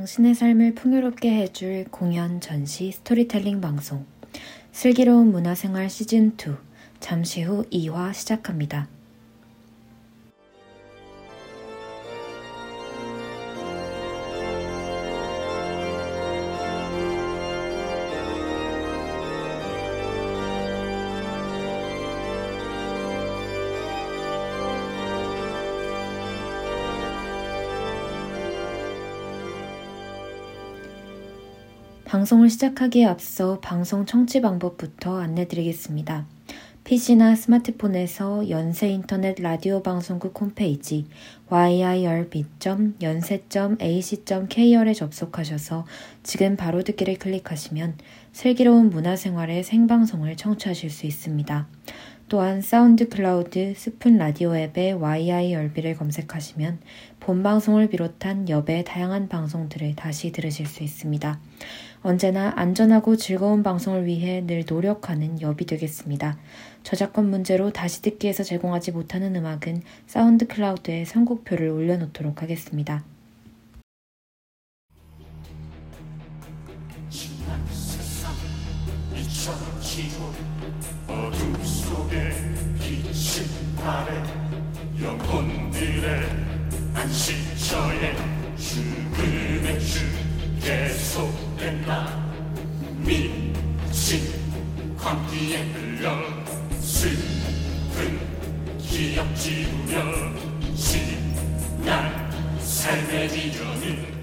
당신의 삶을 풍요롭게 해줄 공연, 전시, 스토리텔링 방송. 슬기로운 문화생활 시즌2. 잠시 후 2화 시작합니다. 방송을 시작하기에 앞서 방송 청취 방법부터 안내드리겠습니다. PC나 스마트폰에서 연세 인터넷 라디오 방송국 홈페이지 yirb.yonsei.ac.kr에 접속하셔서 지금 바로 듣기를 클릭하시면 슬기로운 문화생활의 생방송을 청취하실 수 있습니다. 또한 SoundCloud 스푼 라디오 앱의 YIRB를 검색하시면 본 방송을 비롯한 YIRB 다양한 방송들을 다시 들으실 수 있습니다. 언제나 안전하고 즐거운 방송을 위해 늘 노력하는 여비 되겠습니다. 저작권 문제로 다시 듣기에서 제공하지 못하는 음악은 사운드 클라우드에 선곡표를 올려놓도록 하겠습니다. 영혼들의 안식처에 죽음의 주 계속 된다 미친 광기에 흘러 슬픈 기억 지우며 신난 삶의 비전을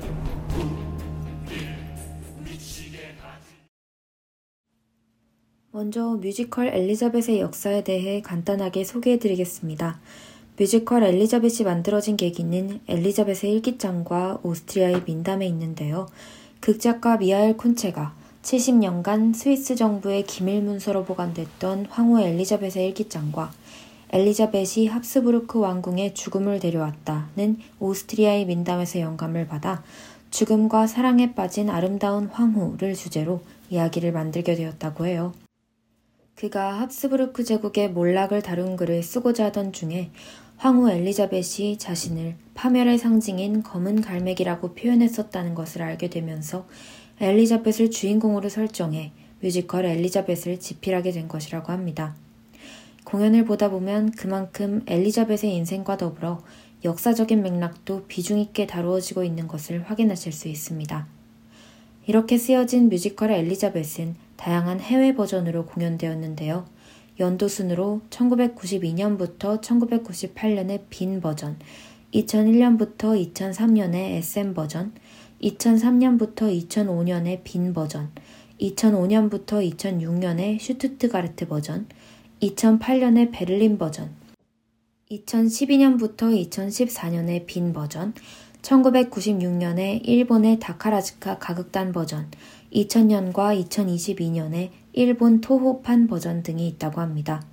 먼저 뮤지컬 엘리자벳의 역사에 대해 간단하게 소개해 드리겠습니다. 뮤지컬 엘리자벳이 만들어진 계기는 엘리자벳의 일기장과 오스트리아의 민담에 있는데요. 극작가 미하엘 쿤체가 70년간 스위스 정부의 기밀 문서로 보관됐던 황후 엘리자벳의 일기장과 엘리자벳이 합스부르크 왕궁에 죽음을 데려왔다는 오스트리아의 민담에서 영감을 받아 죽음과 사랑에 빠진 아름다운 황후를 주제로 이야기를 만들게 되었다고 해요. 그가 합스부르크 제국의 몰락을 다룬 글을 쓰고자 하던 중에 황후 엘리자벳이 자신을 파멸의 상징인 검은 갈매기라고 표현했었다는 것을 알게 되면서 엘리자벳을 주인공으로 설정해 뮤지컬 엘리자벳을 집필하게 된 것이라고 합니다. 공연을 보다 보면 그만큼 엘리자벳의 인생과 더불어 역사적인 맥락도 비중 있게 다루어지고 있는 것을 확인하실 수 있습니다. 이렇게 쓰여진 뮤지컬 엘리자벳은 다양한 해외 버전으로 공연되었는데요. 연도 순으로 1992년부터 1998년의 빈 버전, 2001년부터 2003년의 에센 버전, 2003년부터 2005년의 빈 버전, 2005년부터 2006년의 슈투트가르트 버전, 2008년의 베를린 버전, 2012년부터 2014년의 빈 버전, 1996년에 일본의 다카라즈카 가극단 버전, 2000년과 2022년에 일본 토호판 버전 등이 있다고 합니다.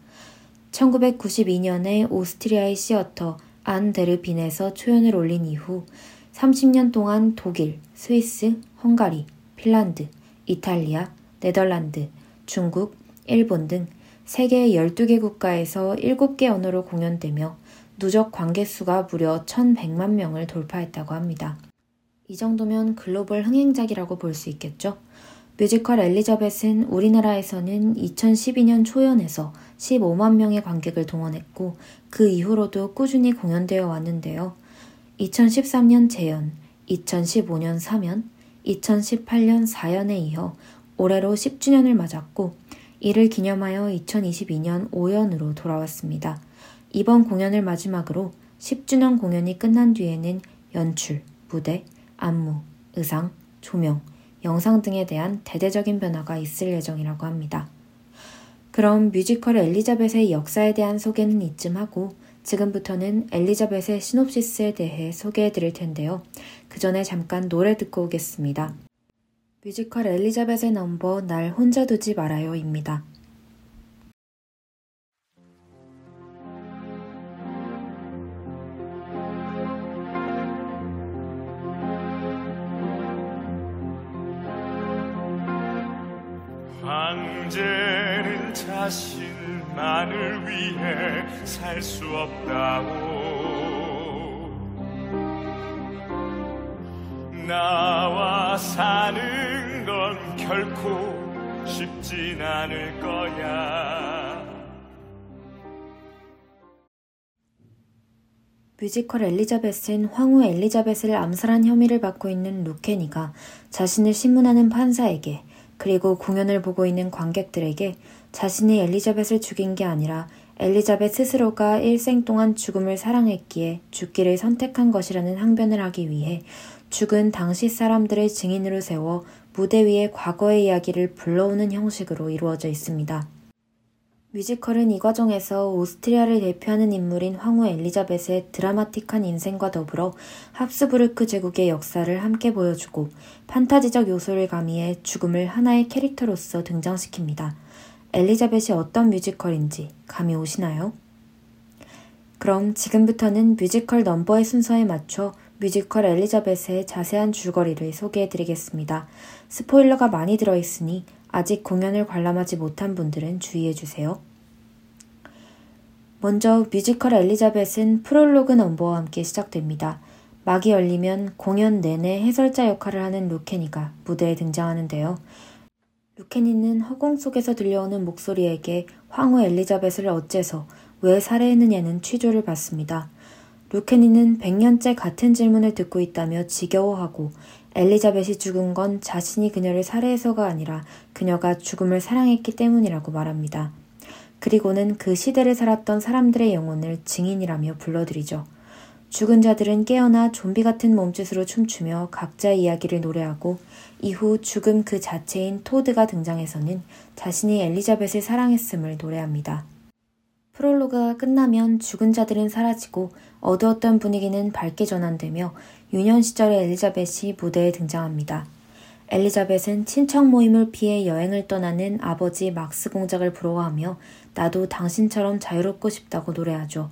1992년에 오스트리아의 시어터 안 데르빈에서 초연을 올린 이후 30년 동안 독일, 스위스, 헝가리, 핀란드, 이탈리아, 네덜란드, 중국, 일본 등 세계 12개 국가에서 7개 언어로 공연되며 누적 관객수가 무려 1100만 명을 돌파했다고 합니다. 이 정도면 글로벌 흥행작이라고 볼 수 있겠죠? 뮤지컬 엘리자벳은 우리나라에서는 2012년 초연에서 15만 명의 관객을 동원했고 그 이후로도 꾸준히 공연되어 왔는데요. 2013년 재연, 2015년 3연, 2018년 4연에 이어 올해로 10주년을 맞았고 이를 기념하여 2022년 5연으로 돌아왔습니다. 이번 공연을 마지막으로 10주년 공연이 끝난 뒤에는 연출, 무대, 안무, 의상, 조명, 영상 등에 대한 대대적인 변화가 있을 예정이라고 합니다. 그럼 뮤지컬 엘리자벳의 역사에 대한 소개는 이쯤 하고 지금부터는 엘리자벳의 시놉시스에 대해 소개해 드릴 텐데요. 그 전에 잠깐 노래 듣고 오겠습니다. 뮤지컬 엘리자벳의 넘버 날 혼자 두지 말아요입니다. 황제는 자신만을 위해 살 수 없다고 나와 사는 건 결코 쉽진 않을 거야. 뮤지컬 엘리자벳은 황후 엘리자벳을 암살한 혐의를 받고 있는 루케니가 자신을 신문하는 판사에게 그리고 공연을 보고 있는 관객들에게 자신이 엘리자벳을 죽인 게 아니라 엘리자벳 스스로가 일생 동안 죽음을 사랑했기에 죽기를 선택한 것이라는 항변을 하기 위해 죽은 당시 사람들을 증인으로 세워 무대 위에 과거의 이야기를 불러오는 형식으로 이루어져 있습니다. 뮤지컬은 이 과정에서 오스트리아를 대표하는 인물인 황후 엘리자벳의 드라마틱한 인생과 더불어 합스부르크 제국의 역사를 함께 보여주고 판타지적 요소를 가미해 죽음을 하나의 캐릭터로서 등장시킵니다. 엘리자벳이 어떤 뮤지컬인지 감이 오시나요? 그럼 지금부터는 뮤지컬 넘버의 순서에 맞춰 뮤지컬 엘리자벳의 자세한 줄거리를 소개해 드리겠습니다. 스포일러가 많이 들어있으니 아직 공연을 관람하지 못한 분들은 주의해 주세요. 먼저 뮤지컬 엘리자벳은 프롤로그 넘버와 함께 시작됩니다. 막이 열리면 공연 내내 해설자 역할을 하는 루케니가 무대에 등장하는데요. 루케니는 허공 속에서 들려오는 목소리에게 황후 엘리자벳을 어째서 왜 살해했느냐는 취조를 받습니다. 루케니는 100년째 같은 질문을 듣고 있다며 지겨워하고 엘리자벳이 죽은 건 자신이 그녀를 살해해서가 아니라 그녀가 죽음을 사랑했기 때문이라고 말합니다. 그리고는 그 시대를 살았던 사람들의 영혼을 증인이라며 불러들이죠. 죽은 자들은 깨어나 좀비 같은 몸짓으로 춤추며 각자의 이야기를 노래하고 이후 죽음 그 자체인 토드가 등장해서는 자신이 엘리자벳을 사랑했음을 노래합니다. 프롤로그가 끝나면 죽은 자들은 사라지고 어두웠던 분위기는 밝게 전환되며 유년 시절의 엘리자벳이 무대에 등장합니다. 엘리자벳은 친척 모임을 피해 여행을 떠나는 아버지 막스 공작을 부러워하며 나도 당신처럼 자유롭고 싶다고 노래하죠.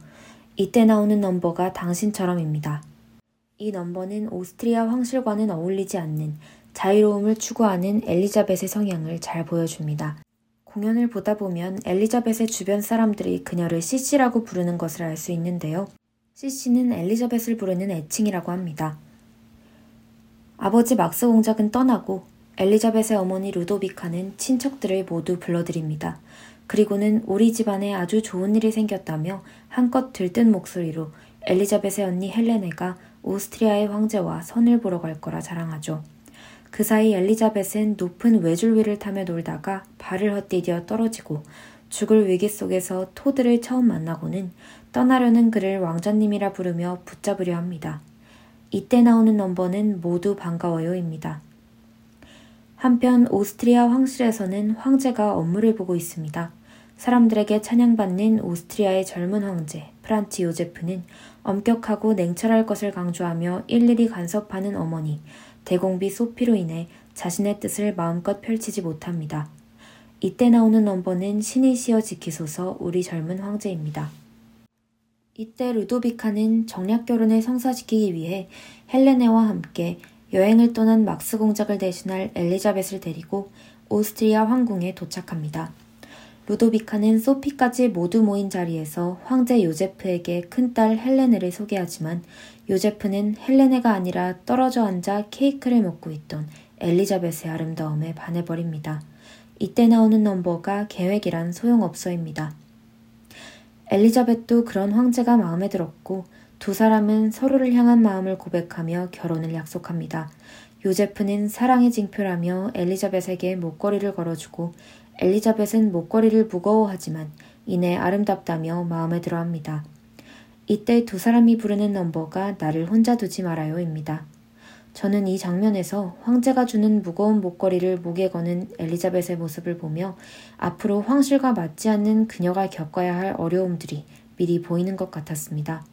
이때 나오는 넘버가 당신처럼입니다. 이 넘버는 오스트리아 황실과는 어울리지 않는 자유로움을 추구하는 엘리자벳의 성향을 잘 보여줍니다. 공연을 보다 보면 엘리자벳의 주변 사람들이 그녀를 시시라고 부르는 것을 알 수 있는데요. 시시는 엘리자벳을 부르는 애칭이라고 합니다. 아버지 막스 공작은 떠나고 엘리자벳의 어머니 루도비카는 친척들을 모두 불러들입니다. 그리고는 우리 집안에 아주 좋은 일이 생겼다며 한껏 들뜬 목소리로 엘리자벳의 언니 헬레네가 오스트리아의 황제와 선을 보러 갈 거라 자랑하죠. 그 사이 엘리자벳은 높은 외줄 위를 타며 놀다가 발을 헛디뎌 떨어지고 죽을 위기 속에서 토드를 처음 만나고는 떠나려는 그를 왕자님이라 부르며 붙잡으려 합니다. 이때 나오는 넘버는 모두 반가워요입니다. 한편 오스트리아 황실에서는 황제가 업무를 보고 있습니다. 사람들에게 찬양받는 오스트리아의 젊은 황제 프란츠 요제프는 엄격하고 냉철할 것을 강조하며 일일이 간섭하는 어머니 대공비 소피로 인해 자신의 뜻을 마음껏 펼치지 못합니다. 이때 나오는 넘버는 신이 시어 지키소서 우리 젊은 황제입니다. 이때 루도비카는 정략 결혼을 성사시키기 위해 헬레네와 함께 여행을 떠난 막스 공작을 대신할 엘리자벳을 데리고 오스트리아 황궁에 도착합니다. 루도비카는 소피까지 모두 모인 자리에서 황제 요제프에게 큰딸 헬레네를 소개하지만 요제프는 헬레네가 아니라 떨어져 앉아 케이크를 먹고 있던 엘리자벳의 아름다움에 반해버립니다. 이때 나오는 넘버가 계획이란 소용없어입니다. 엘리자벳도 그런 황제가 마음에 들었고 두 사람은 서로를 향한 마음을 고백하며 결혼을 약속합니다. 요제프는 사랑의 징표라며 엘리자벳에게 목걸이를 걸어주고 엘리자벳은 목걸이를 무거워하지만 이내 아름답다며 마음에 들어 합니다. 이때 두 사람이 부르는 넘버가 나를 혼자 두지 말아요입니다. 저는 이 장면에서 황제가 주는 무거운 목걸이를 목에 거는 엘리자벳의 모습을 보며 앞으로 황실과 맞지 않는 그녀가 겪어야 할 어려움들이 미리 보이는 것 같았습니다.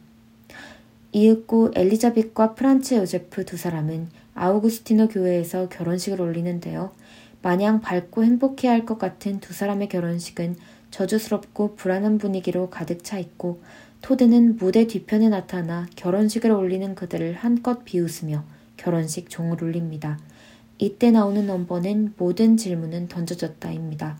이윽고 엘리자벳과 프란츠 요제프 두 사람은 아우구스티노 교회에서 결혼식을 올리는데요. 마냥 밝고 행복해 할것 같은 두 사람의 결혼식은 저주스럽고 불안한 분위기로 가득 차 있고 토드는 무대 뒤편에 나타나 결혼식을 올리는 그들을 한껏 비웃으며 결혼식 종을 울립니다. 이때 나오는 넘버는 모든 질문은 던져졌다입니다.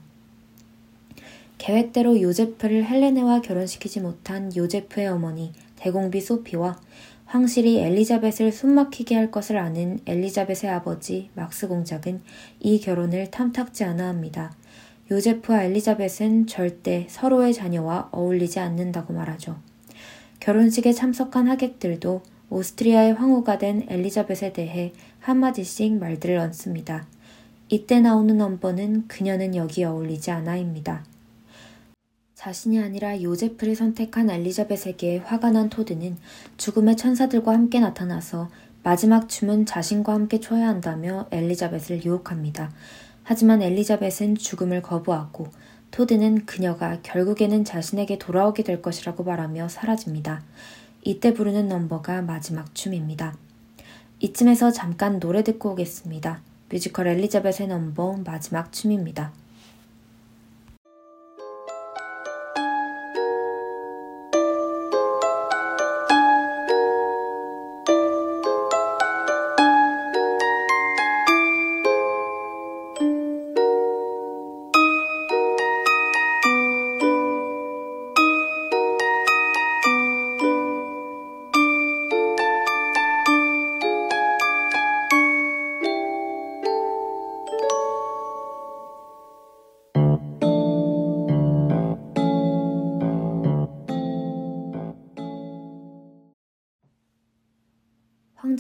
계획대로 요제프를 헬레네와 결혼시키지 못한 요제프의 어머니 대공비 소피와 황실이 엘리자벳을 숨막히게 할 것을 아는 엘리자벳의 아버지 막스 공작은 이 결혼을 탐탁지 않아 합니다. 요제프와 엘리자벳은 절대 서로의 자녀와 어울리지 않는다고 말하죠. 결혼식에 참석한 하객들도 오스트리아의 황후가 된 엘리자벳에 대해 한마디씩 말들을 얹습니다. 이때 나오는 넘버는 그녀는 여기 어울리지 않아입니다. 자신이 아니라 요제프를 선택한 엘리자벳에게 화가 난 토드는 죽음의 천사들과 함께 나타나서 마지막 춤은 자신과 함께 춰야 한다며 엘리자벳을 유혹합니다. 하지만 엘리자벳은 죽음을 거부하고 토드는 그녀가 결국에는 자신에게 돌아오게 될 것이라고 말하며 사라집니다. 이때 부르는 넘버가 마지막 춤입니다. 이쯤에서 잠깐 노래 듣고 오겠습니다. 뮤지컬 엘리자벳의 넘버 마지막 춤입니다.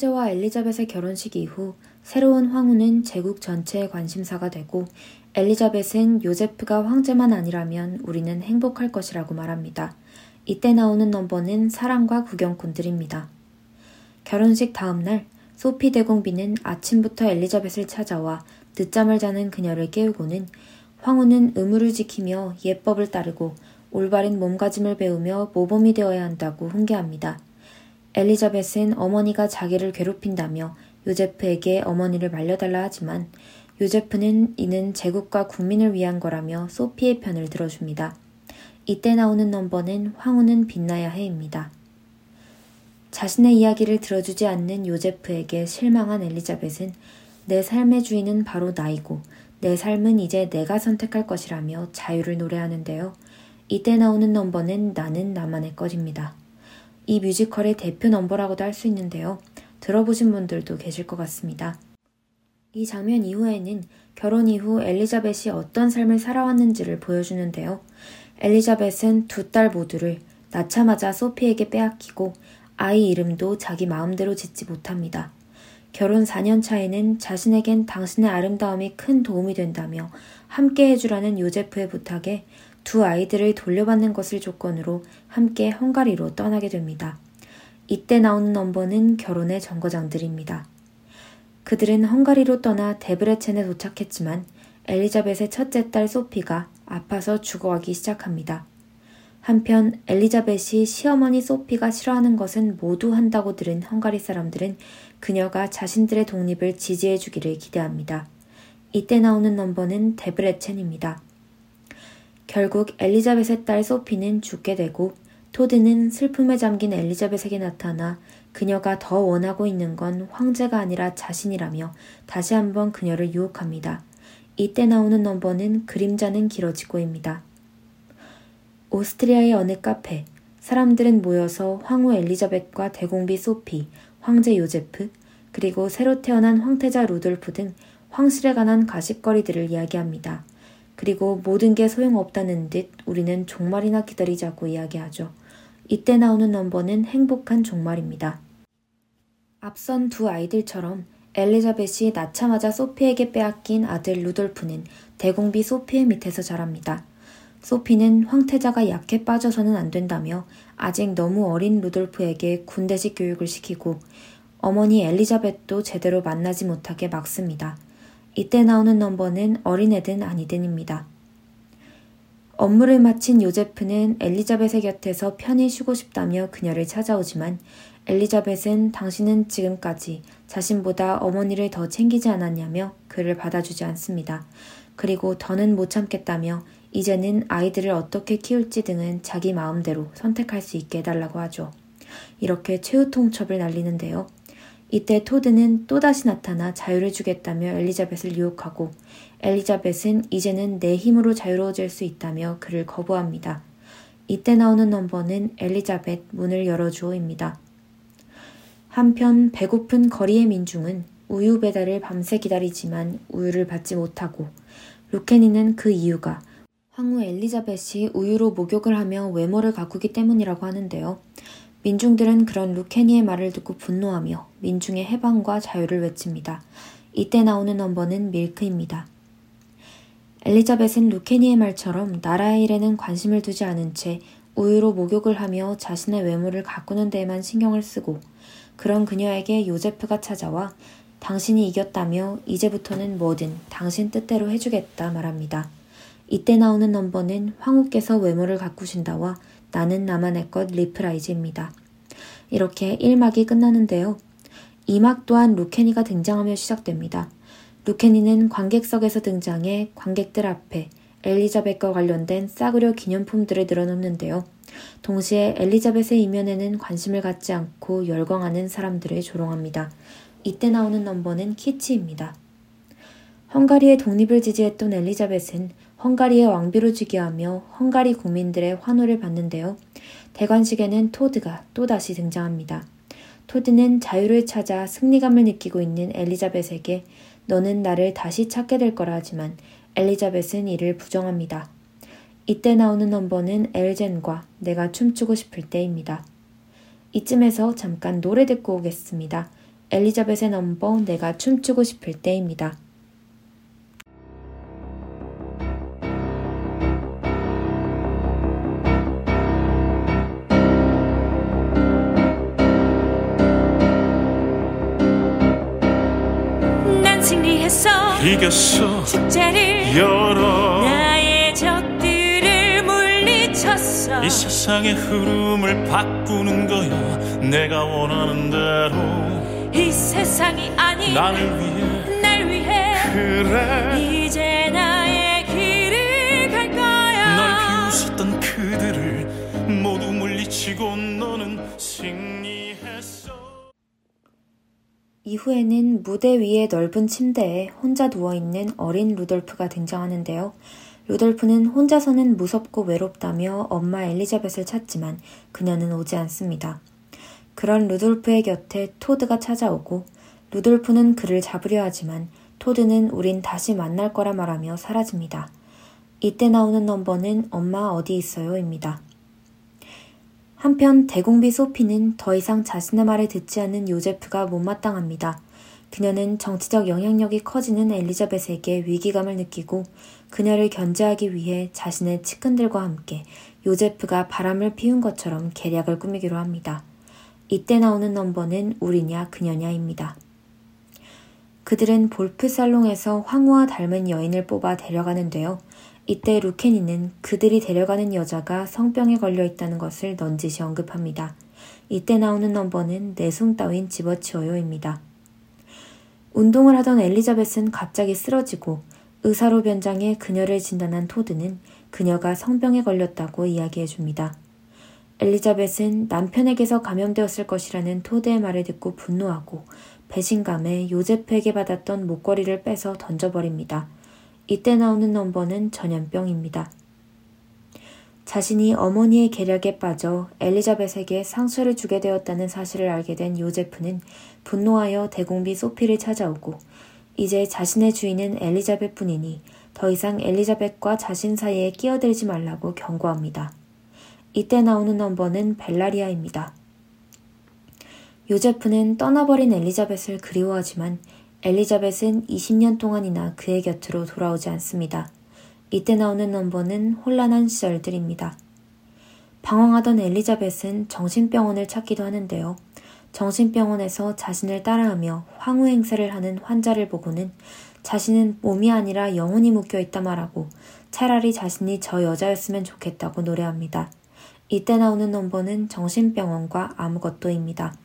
황제와 엘리자벳의 결혼식 이후 새로운 황후는 제국 전체의 관심사가 되고 엘리자벳은 요제프가 황제만 아니라면 우리는 행복할 것이라고 말합니다. 이때 나오는 넘버는 사랑과 구경꾼들입니다. 결혼식 다음 날 소피 대공비는 아침부터 엘리자벳을 찾아와 늦잠을 자는 그녀를 깨우고는 황후는 의무를 지키며 예법을 따르고 올바른 몸가짐을 배우며 모범이 되어야 한다고 훈계합니다. 엘리자벳은 어머니가 자기를 괴롭힌다며 요제프에게 어머니를 말려달라 하지만 요제프는 이는 제국과 국민을 위한 거라며 소피의 편을 들어줍니다. 이때 나오는 넘버는 황후는 빛나야 해입니다. 자신의 이야기를 들어주지 않는 요제프에게 실망한 엘리자벳은 내 삶의 주인은 바로 나이고 내 삶은 이제 내가 선택할 것이라며 자유를 노래하는데요. 이때 나오는 넘버는 나는 나만의 것입니다. 이 뮤지컬의 대표 넘버라고도 할 수 있는데요. 들어보신 분들도 계실 것 같습니다. 이 장면 이후에는 결혼 이후 엘리자벳이 어떤 삶을 살아왔는지를 보여주는데요. 엘리자벳은 두 딸 모두를 낳자마자 소피에게 빼앗기고 아이 이름도 자기 마음대로 짓지 못합니다. 결혼 4년 차에는 자신에겐 당신의 아름다움이 큰 도움이 된다며 함께 해주라는 요제프의 부탁에 두 아이들을 돌려받는 것을 조건으로 함께 헝가리로 떠나게 됩니다. 이때 나오는 넘버는 결혼의 정거장들입니다. 그들은 헝가리로 떠나 데브레첸에 도착했지만 엘리자벳의 첫째 딸 소피가 아파서 죽어가기 시작합니다. 한편 엘리자벳이 시어머니 소피가 싫어하는 것은 모두 한다고 들은 헝가리 사람들은 그녀가 자신들의 독립을 지지해 주기를 기대합니다. 이때 나오는 넘버는 데브레첸입니다. 결국 엘리자벳의 딸 소피는 죽게 되고 토드는 슬픔에 잠긴 엘리자벳에게 나타나 그녀가 더 원하고 있는 건 황제가 아니라 자신이라며 다시 한번 그녀를 유혹합니다. 이때 나오는 넘버는 그림자는 길어지고입니다. 오스트리아의 어느 카페, 사람들은 모여서 황후 엘리자벳과 대공비 소피, 황제 요제프, 그리고 새로 태어난 황태자 루돌프 등 황실에 관한 가십거리들을 이야기합니다. 그리고 모든 게 소용없다는 듯 우리는 종말이나 기다리자고 이야기하죠. 이때 나오는 넘버는 행복한 종말입니다. 앞선 두 아이들처럼 엘리자벳이 낳자마자 소피에게 빼앗긴 아들 루돌프는 대공비 소피의 밑에서 자랍니다. 소피는 황태자가 약해 빠져서는 안 된다며 아직 너무 어린 루돌프에게 군대식 교육을 시키고 어머니 엘리자벳도 제대로 만나지 못하게 막습니다. 이때 나오는 넘버는 어린애든 아니든입니다. 업무를 마친 요제프는 엘리자벳의 곁에서 편히 쉬고 싶다며 그녀를 찾아오지만 엘리자벳은 당신은 지금까지 자신보다 어머니를 더 챙기지 않았냐며 그를 받아주지 않습니다. 그리고 더는 못 참겠다며 이제는 아이들을 어떻게 키울지 등은 자기 마음대로 선택할 수 있게 해달라고 하죠. 이렇게 최후 통첩을 날리는데요. 이때 토드는 또다시 나타나 자유를 주겠다며 엘리자벳을 유혹하고 엘리자벳은 이제는 내 힘으로 자유로워질 수 있다며 그를 거부합니다. 이때 나오는 넘버는 엘리자벳 문을 열어주오입니다. 한편 배고픈 거리의 민중은 우유 배달을 밤새 기다리지만 우유를 받지 못하고 루케니는 그 이유가 황후 엘리자벳이 우유로 목욕을 하며 외모를 가꾸기 때문이라고 하는데요. 민중들은 그런 루케니의 말을 듣고 분노하며 민중의 해방과 자유를 외칩니다. 이때 나오는 넘버는 밀크입니다. 엘리자벳은 루케니의 말처럼 나라의 일에는 관심을 두지 않은 채 우유로 목욕을 하며 자신의 외모를 가꾸는 데에만 신경을 쓰고 그런 그녀에게 요제프가 찾아와 당신이 이겼다며 이제부터는 뭐든 당신 뜻대로 해주겠다 말합니다. 이때 나오는 넘버는 황후께서 외모를 가꾸신다와 나는 나만의 것 reprise입니다. 이렇게 1막이 끝나는데요. 2막 또한 루케니가 등장하며 시작됩니다. 루케니는 관객석에서 등장해 관객들 앞에 엘리자벳과 관련된 싸구려 기념품들을 늘어놓는데요. 동시에 엘리자벳의 이면에는 관심을 갖지 않고 열광하는 사람들을 조롱합니다. 이때 나오는 넘버는 키치입니다. 헝가리의 독립을 지지했던 엘리자벳은 헝가리의 왕비로 즉위하며 헝가리 국민들의 환호를 받는데요. 대관식에는 토드가 또다시 등장합니다. 토드는 자유를 찾아 승리감을 느끼고 있는 엘리자벳에게 너는 나를 다시 찾게 될 거라 하지만 엘리자벳은 이를 부정합니다. 이때 나오는 넘버는 엘젠과 내가 춤추고 싶을 때입니다. 이쯤에서 잠깐 노래 듣고 오겠습니다. 엘리자벳의 넘버 내가 춤추고 싶을 때입니다. 이겼어 축제를 열어. 나의 적들을 물리쳤어 이 세상의 흐름을 바꾸는 거야. 내가 원하는 대로. 이 세상이 아닌 나를 위해. 날 위해 그래. 이제 나의 길을 갈 거야. 널 비웃었던 그들을 모두 물리치고 너는 승리했어 이후에는 무대 위의 넓은 침대에 혼자 누워있는 어린 루돌프가 등장하는데요. 루돌프는 혼자서는 무섭고 외롭다며 엄마 엘리자벳을 찾지만 그녀는 오지 않습니다. 그런 루돌프의 곁에 토드가 찾아오고 루돌프는 그를 잡으려 하지만 토드는 우린 다시 만날 거라 말하며 사라집니다. 이때 나오는 넘버는 엄마 어디 있어요입니다. 한편 대공비 소피는 더 이상 자신의 말을 듣지 않는 요제프가 못마땅합니다. 그녀는 정치적 영향력이 커지는 엘리자벳에게 위기감을 느끼고 그녀를 견제하기 위해 자신의 측근들과 함께 요제프가 바람을 피운 것처럼 계략을 꾸미기로 합니다. 이때 나오는 넘버는 우리냐 그녀냐입니다. 그들은 볼프 살롱에서 황후와 닮은 여인을 뽑아 데려가는데요. 이때 루케니는 그들이 데려가는 여자가 성병에 걸려 있다는 것을 넌지시 언급합니다. 이때 나오는 넘버는 내숭 따윈 집어치워요입니다. 운동을 하던 엘리자벳은 갑자기 쓰러지고 의사로 변장해 그녀를 진단한 토드는 그녀가 성병에 걸렸다고 이야기해 줍니다. 엘리자벳은 남편에게서 감염되었을 것이라는 토드의 말을 듣고 분노하고 배신감에 요제프에게 받았던 목걸이를 빼서 던져버립니다. 이때 나오는 넘버는 전염병입니다. 자신이 어머니의 계략에 빠져 엘리자벳에게 상처를 주게 되었다는 사실을 알게 된 요제프는 분노하여 대공비 소피를 찾아오고 이제 자신의 주인은 엘리자벳 뿐이니 더 이상 엘리자벳과 자신 사이에 끼어들지 말라고 경고합니다. 이때 나오는 넘버는 벨라리아입니다. 요제프는 떠나버린 엘리자벳을 그리워하지만 엘리자벳은 20년 동안이나 그의 곁으로 돌아오지 않습니다. 이때 나오는 넘버는 혼란한 시절들입니다. 방황하던 엘리자벳은 정신병원을 찾기도 하는데요. 정신병원에서 자신을 따라하며 황후 행세를 하는 환자를 보고는 자신은 몸이 아니라 영혼이 묶여 있다 말하고 차라리 자신이 저 여자였으면 좋겠다고 노래합니다. 이때 나오는 넘버는 정신병원과 아무것도입니다.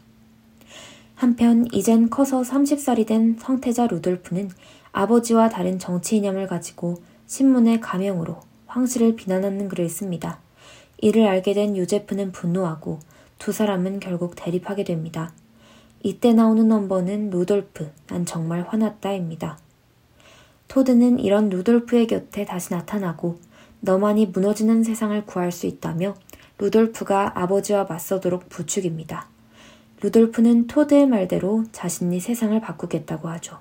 한편 이젠 커서 30살이 된 성태자 루돌프는 아버지와 다른 정치 이념을 가지고 신문의 가명으로 황실을 비난하는 글을 씁니다. 이를 알게 된 요제프는 분노하고 두 사람은 결국 대립하게 됩니다. 이때 나오는 넘버는 루돌프, 난 정말 화났다입니다. 토드는 이런 루돌프의 곁에 다시 나타나고 너만이 무너지는 세상을 구할 수 있다며 루돌프가 아버지와 맞서도록 부추깁니다. 루돌프는 토드의 말대로 자신이 세상을 바꾸겠다고 하죠.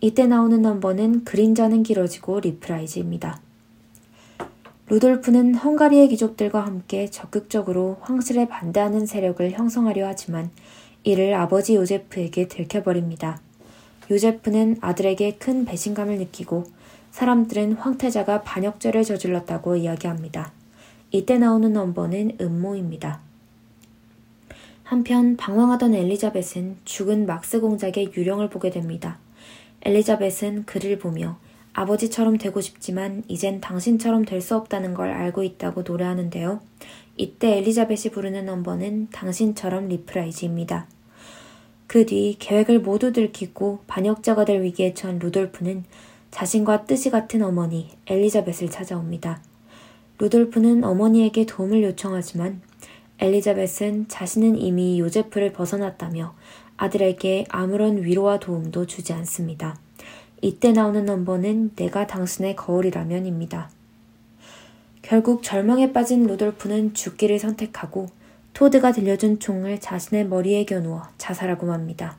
이때 나오는 넘버는 그림자는 길어지고 reprise입니다. 루돌프는 헝가리의 귀족들과 함께 적극적으로 황실에 반대하는 세력을 형성하려 하지만 이를 아버지 요제프에게 들켜버립니다. 요제프는 아들에게 큰 배신감을 느끼고 사람들은 황태자가 반역죄를 저질렀다고 이야기합니다. 이때 나오는 넘버는 음모입니다. 한편 방황하던 엘리자벳은 죽은 막스 공작의 유령을 보게 됩니다. 엘리자벳은 그를 보며 아버지처럼 되고 싶지만 이젠 당신처럼 될 수 없다는 걸 알고 있다고 노래하는데요. 이때 엘리자벳이 부르는 넘버는 당신처럼 reprise입니다. 그 뒤 계획을 모두 들키고 반역자가 될 위기에 처한 루돌프는 자신과 뜻이 같은 어머니 엘리자벳을 찾아옵니다. 루돌프는 어머니에게 도움을 요청하지만 엘리자벳은 자신은 이미 요제프를 벗어났다며 아들에게 아무런 위로와 도움도 주지 않습니다. 이때 나오는 넘버는 내가 당신의 거울이라면입니다. 결국 절망에 빠진 루돌프는 죽기를 선택하고 토드가 들려준 총을 자신의 머리에 겨누어 자살하고 맙니다.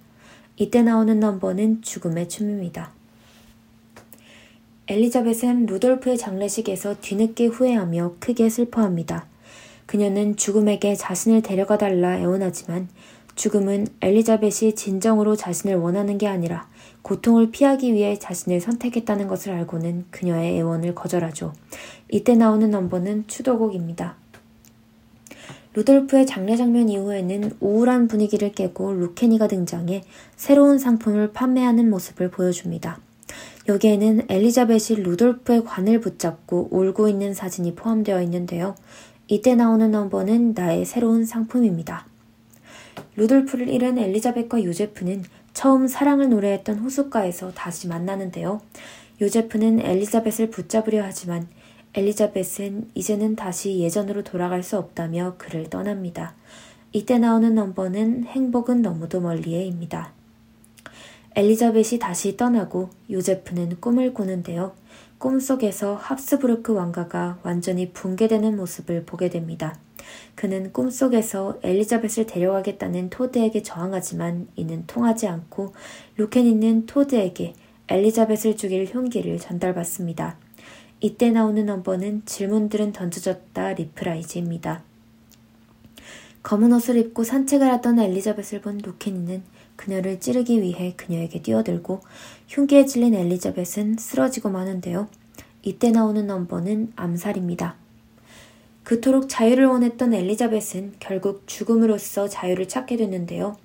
이때 나오는 넘버는 죽음의 춤입니다. 엘리자벳은 루돌프의 장례식에서 뒤늦게 후회하며 크게 슬퍼합니다. 그녀는 죽음에게 자신을 데려가 달라 애원하지만 죽음은 엘리자벳이 진정으로 자신을 원하는 게 아니라 고통을 피하기 위해 자신을 선택했다는 것을 알고는 그녀의 애원을 거절하죠. 이때 나오는 넘버는 추도곡입니다. 루돌프의 장례 장면 이후에는 우울한 분위기를 깨고 루케니가 등장해 새로운 상품을 판매하는 모습을 보여줍니다. 여기에는 엘리자벳이 루돌프의 관을 붙잡고 울고 있는 사진이 포함되어 있는데요. 이때 나오는 넘버는 나의 새로운 상품입니다. 루돌프를 잃은 엘리자벳과 요제프는 처음 사랑을 노래했던 호숫가에서 다시 만나는데요. 요제프는 엘리자벳을 붙잡으려 하지만 엘리자벳은 이제는 다시 예전으로 돌아갈 수 없다며 그를 떠납니다. 이때 나오는 넘버는 행복은 너무도 멀리에입니다. 엘리자벳이 다시 떠나고 요제프는 꿈을 꾸는데요. 꿈속에서 합스부르크 왕가가 완전히 붕괴되는 모습을 보게 됩니다. 그는 꿈속에서 엘리자벳을 데려가겠다는 토드에게 저항하지만 이는 통하지 않고 루케니는 토드에게 엘리자벳을 죽일 흉기를 전달받습니다. 이때 나오는 넘버는 질문들은 던져졌다 reprise입니다. 검은 옷을 입고 산책을 하던 엘리자벳을 본 루케니는 그녀를 찌르기 위해 그녀에게 뛰어들고 흉기에 찔린 엘리자벳은 쓰러지고 마는데요. 이때 나오는 넘버는 암살입니다. 그토록 자유를 원했던 엘리자벳은 결국 죽음으로써 자유를 찾게 됐는데요.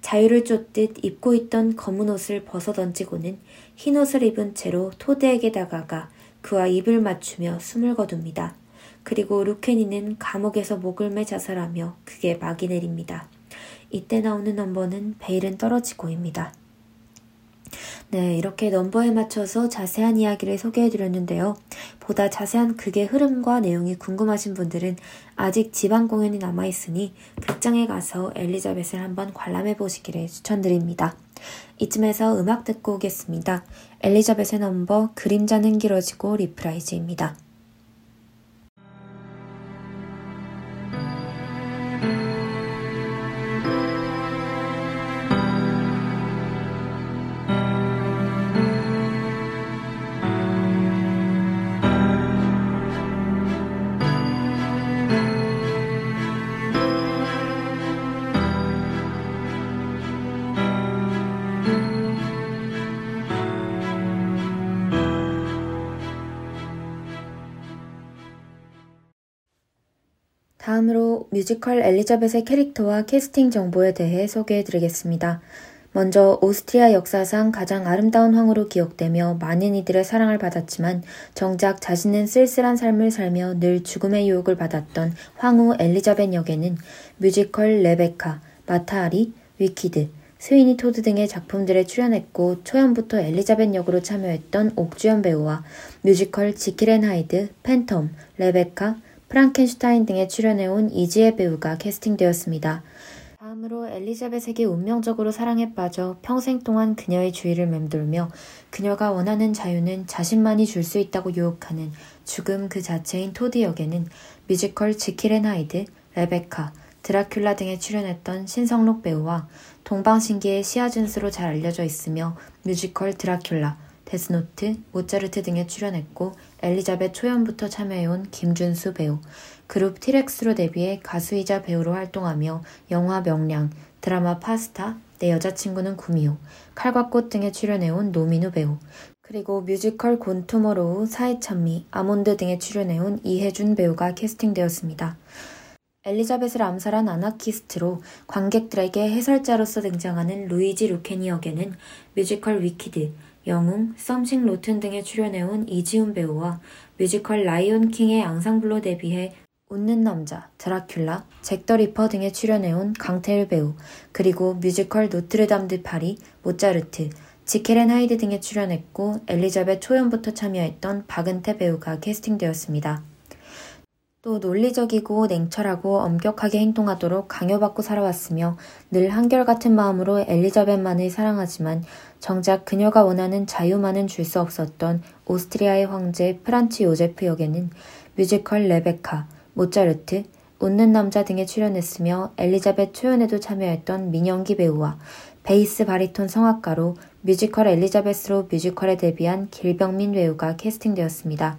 자유를 쫓듯 입고 있던 검은 옷을 벗어 던지고는 흰 옷을 입은 채로 토드에게 다가가 그와 입을 맞추며 숨을 거둡니다. 그리고 루케니는 감옥에서 목을 매 자살하며 그게 막이 내립니다. 이때 나오는 넘버는 베일은 떨어지고입니다. 네, 이렇게 넘버에 맞춰서 자세한 이야기를 소개해 드렸는데요. 보다 자세한 극의 흐름과 내용이 궁금하신 분들은 아직 지방 공연이 남아있으니 극장에 가서 엘리자벳을 한번 관람해 보시기를 추천드립니다. 이쯤에서 음악 듣고 오겠습니다. 엘리자벳의 넘버 그림자는 길어지고 reprise입니다. 다음으로 뮤지컬 엘리자벳의 캐릭터와 캐스팅 정보에 대해 소개해 드리겠습니다. 먼저 오스트리아 역사상 가장 아름다운 황후로 기억되며 많은 이들의 사랑을 받았지만 정작 자신은 쓸쓸한 삶을 살며 늘 죽음의 유혹을 받았던 황후 엘리자벳 역에는 뮤지컬 레베카, 마타하리, 위키드, 스위니 토드 등의 작품들에 출연했고 초연부터 엘리자벳 역으로 참여했던 옥주현 배우와 뮤지컬 지킬 앤 하이드, 팬텀, 레베카, 프랑켄슈타인 등에 출연해온 이지혜 배우가 캐스팅되었습니다. 다음으로 엘리자벳에게 운명적으로 사랑에 빠져 평생 동안 그녀의 주위를 맴돌며 그녀가 원하는 자유는 자신만이 줄 수 있다고 유혹하는 죽음 그 자체인 토드 역에는 뮤지컬 지킬 앤 하이드, 레베카, 드라큘라 등에 출연했던 신성록 배우와 동방신기의 시아준수로 잘 알려져 있으며 뮤지컬 드라큘라, 데스노트, 모차르트 등에 출연했고 엘리자벳 초연부터 참여해온 김준수 배우, 그룹 트랙스로 데뷔해 가수이자 배우로 활동하며 영화 명량, 드라마 파스타, 내 여자친구는 구미호, 칼과 꽃 등에 출연해온 노민우 배우, 그리고 뮤지컬 곤 투모로우, 사의찬미, 아몬드 등에 출연해온 이해준 배우가 캐스팅되었습니다. 엘리자벳을 암살한 아나키스트로 관객들에게 해설자로서 등장하는 루이지 루케니 역에는 뮤지컬 위키드, 영웅, 썸씽 로튼 등에 출연해온 이지훈 배우와 뮤지컬 라이온 킹의 앙상블로 데뷔해 웃는 남자, 드라큘라, 잭 더 리퍼 등에 출연해온 강태을 배우, 그리고 뮤지컬 노트르담 드 파리, 모차르트, 지킬 앤 하이드 등에 출연했고 엘리자벳 초연부터 참여했던 박은태 배우가 캐스팅되었습니다. 또 논리적이고 냉철하고 엄격하게 행동하도록 강요받고 살아왔으며 늘 한결같은 마음으로 엘리자벳만을 사랑하지만 정작 그녀가 원하는 자유만은 줄 수 없었던 오스트리아의 황제 프란츠 요제프 역에는 뮤지컬 레베카, 모차르트, 웃는 남자 등에 출연했으며 엘리자벳 초연에도 참여했던 민영기 배우와 베이스 바리톤 성악가로 뮤지컬 엘리자벳으로 뮤지컬에 데뷔한 길병민 배우가 캐스팅되었습니다.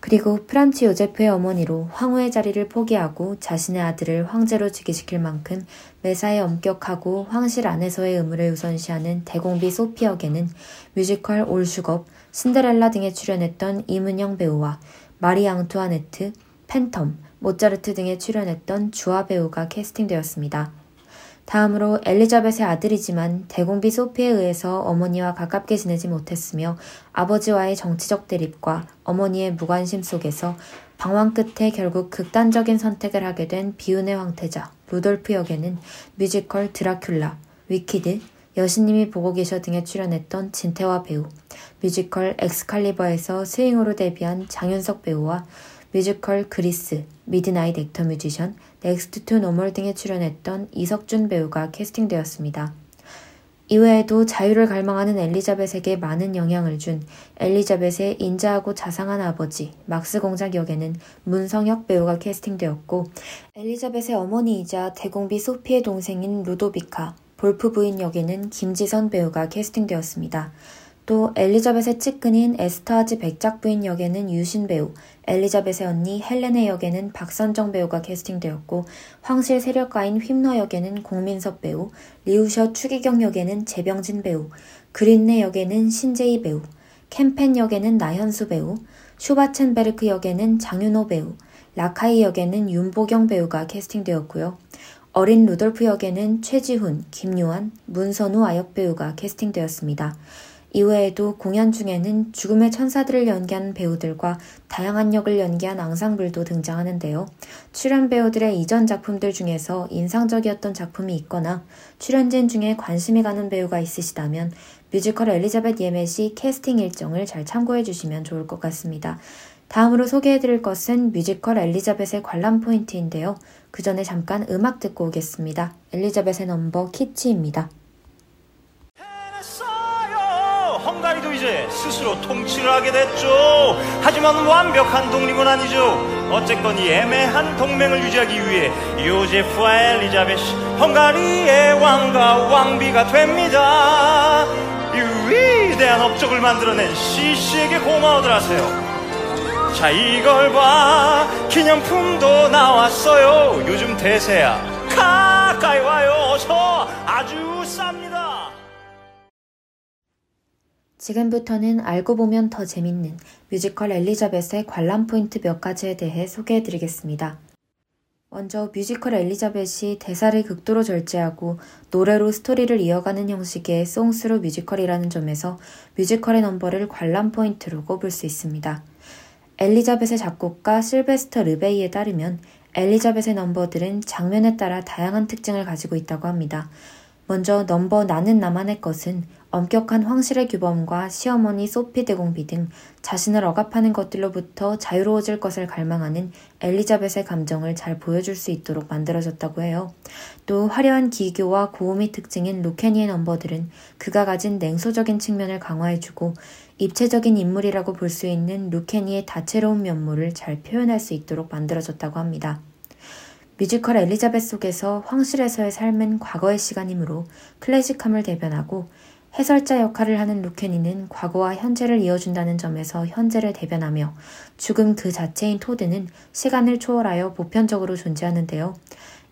그리고 프란츠 요제프의 어머니로 황후의 자리를 포기하고 자신의 아들을 황제로 즉위시킬 만큼 매사에 엄격하고 황실 안에서의 의무를 우선시하는 대공비 소피 역에는 뮤지컬 올슉업, 신데렐라 등에 출연했던 임은영 배우와 마리 앙투아네트, 팬텀, 모차르트 등에 출연했던 주아 배우가 캐스팅되었습니다. 다음으로 엘리자벳의 아들이지만 대공비 소피에 의해서 어머니와 가깝게 지내지 못했으며 아버지와의 정치적 대립과 어머니의 무관심 속에서 방황 끝에 결국 극단적인 선택을 하게 된 비운의 황태자 루돌프 역에는 뮤지컬 드라큘라, 위키드, 여신님이 보고 계셔 등에 출연했던 진태화 배우, 뮤지컬 엑스칼리버에서 스윙으로 데뷔한 장윤석 배우와 뮤지컬 그리스, 미드나잇 액터 뮤지션, 넥스트 투 노멀 등에 출연했던 이석준 배우가 캐스팅되었습니다. 이외에도 자유를 갈망하는 엘리자벳에게 많은 영향을 준 엘리자벳의 인자하고 자상한 아버지 막스 공작 역에는 문성혁 배우가 캐스팅되었고 엘리자벳의 어머니이자 대공비 소피의 동생인 루도비카, 볼프 부인 역에는 김지선 배우가 캐스팅되었습니다. 또 엘리자벳의 측근인 에스터하즈 백작 부인 역에는 유신 배우, 엘리자벳의 언니 헬레네 역에는 박선정 배우가 캐스팅되었고 황실 세력가인 휘브너 역에는 공민섭 배우, 라우셔 추기경 역에는 제병진 배우, 그륀네 역에는 신재희 배우, 켐펜 역에는 나현수 배우, 슈바르첸베르크 역에는 장윤호 배우, 라카이 역에는 윤보경 배우가 캐스팅되었고요. 어린 루돌프 역에는 최지훈, 김요한, 문선우 아역 배우가 캐스팅되었습니다. 이외에도 공연 중에는 죽음의 천사들을 연기한 배우들과 다양한 역을 연기한 앙상블도 등장하는데요. 출연 배우들의 이전 작품들 중에서 인상적이었던 작품이 있거나 출연진 중에 관심이 가는 배우가 있으시다면 뮤지컬 엘리자벳 예매 시 캐스팅 일정을 잘 참고해 주시면 좋을 것 같습니다. 다음으로 소개해 드릴 것은 뮤지컬 엘리자벳의 관람 포인트인데요. 그 전에 잠깐 음악 듣고 오겠습니다. 엘리자벳의 넘버 키치입니다. 이제 스스로 통치를 하게 됐죠. 하지만 완벽한 독립은 아니죠. 어쨌건 이 애매한 동맹을 유지하기 위해 요제프와 엘리자벳이 헝가리의 왕과 왕비가 됩니다. 이 위대한 업적을 만들어낸 시시에게 고마워들 하세요. 자 이걸 봐 기념품도 나왔어요 요즘 대세야 가까이 와요 어서 아주 쌉니다 지금부터는 알고 보면 더 재밌는 뮤지컬 엘리자벳의 관람 포인트 몇 가지에 대해 소개해 드리겠습니다. 먼저 뮤지컬 엘리자벳이 대사를 극도로 절제하고 노래로 스토리를 이어가는 형식의 song-through 뮤지컬이라는 점에서 뮤지컬의 넘버를 관람 포인트로 꼽을 수 있습니다. 엘리자벳의 작곡가 실베스터 르베이에 따르면 엘리자벳의 넘버들은 장면에 따라 다양한 특징을 가지고 있다고 합니다. 먼저 넘버 나는 나만의 것은 엄격한 황실의 규범과 시어머니 소피 대공비 등 자신을 억압하는 것들로부터 자유로워질 것을 갈망하는 엘리자벳의 감정을 잘 보여줄 수 있도록 만들어졌다고 해요. 또 화려한 기교와 고음이 특징인 루케니의 넘버들은 그가 가진 냉소적인 측면을 강화해주고 입체적인 인물이라고 볼 수 있는 루케니의 다채로운 면모를 잘 표현할 수 있도록 만들어졌다고 합니다. 뮤지컬 엘리자벳 속에서 황실에서의 삶은 과거의 시간이므로 클래식함을 대변하고 해설자 역할을 하는 루케니는 과거와 현재를 이어준다는 점에서 현재를 대변하며 죽음 그 자체인 토드는 시간을 초월하여 보편적으로 존재하는데요.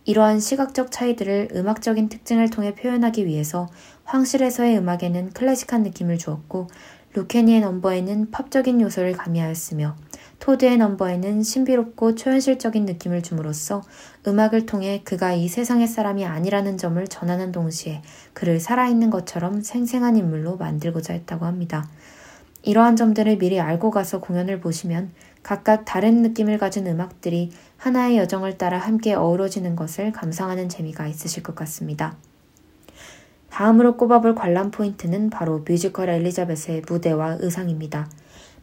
이러한 시각적 차이들을 음악적인 특징을 통해 표현하기 위해서 황실에서의 음악에는 클래식한 느낌을 주었고 루케니의 넘버에는 팝적인 요소를 가미하였으며 토드의 넘버에는 신비롭고 초현실적인 느낌을 줌으로써 음악을 통해 그가 이 세상의 사람이 아니라는 점을 전하는 동시에 그를 살아있는 것처럼 생생한 인물로 만들고자 했다고 합니다. 이러한 점들을 미리 알고 가서 공연을 보시면 각각 다른 느낌을 가진 음악들이 하나의 여정을 따라 함께 어우러지는 것을 감상하는 재미가 있으실 것 같습니다. 다음으로 꼽아볼 관람 포인트는 바로 뮤지컬 엘리자벳의 무대와 의상입니다.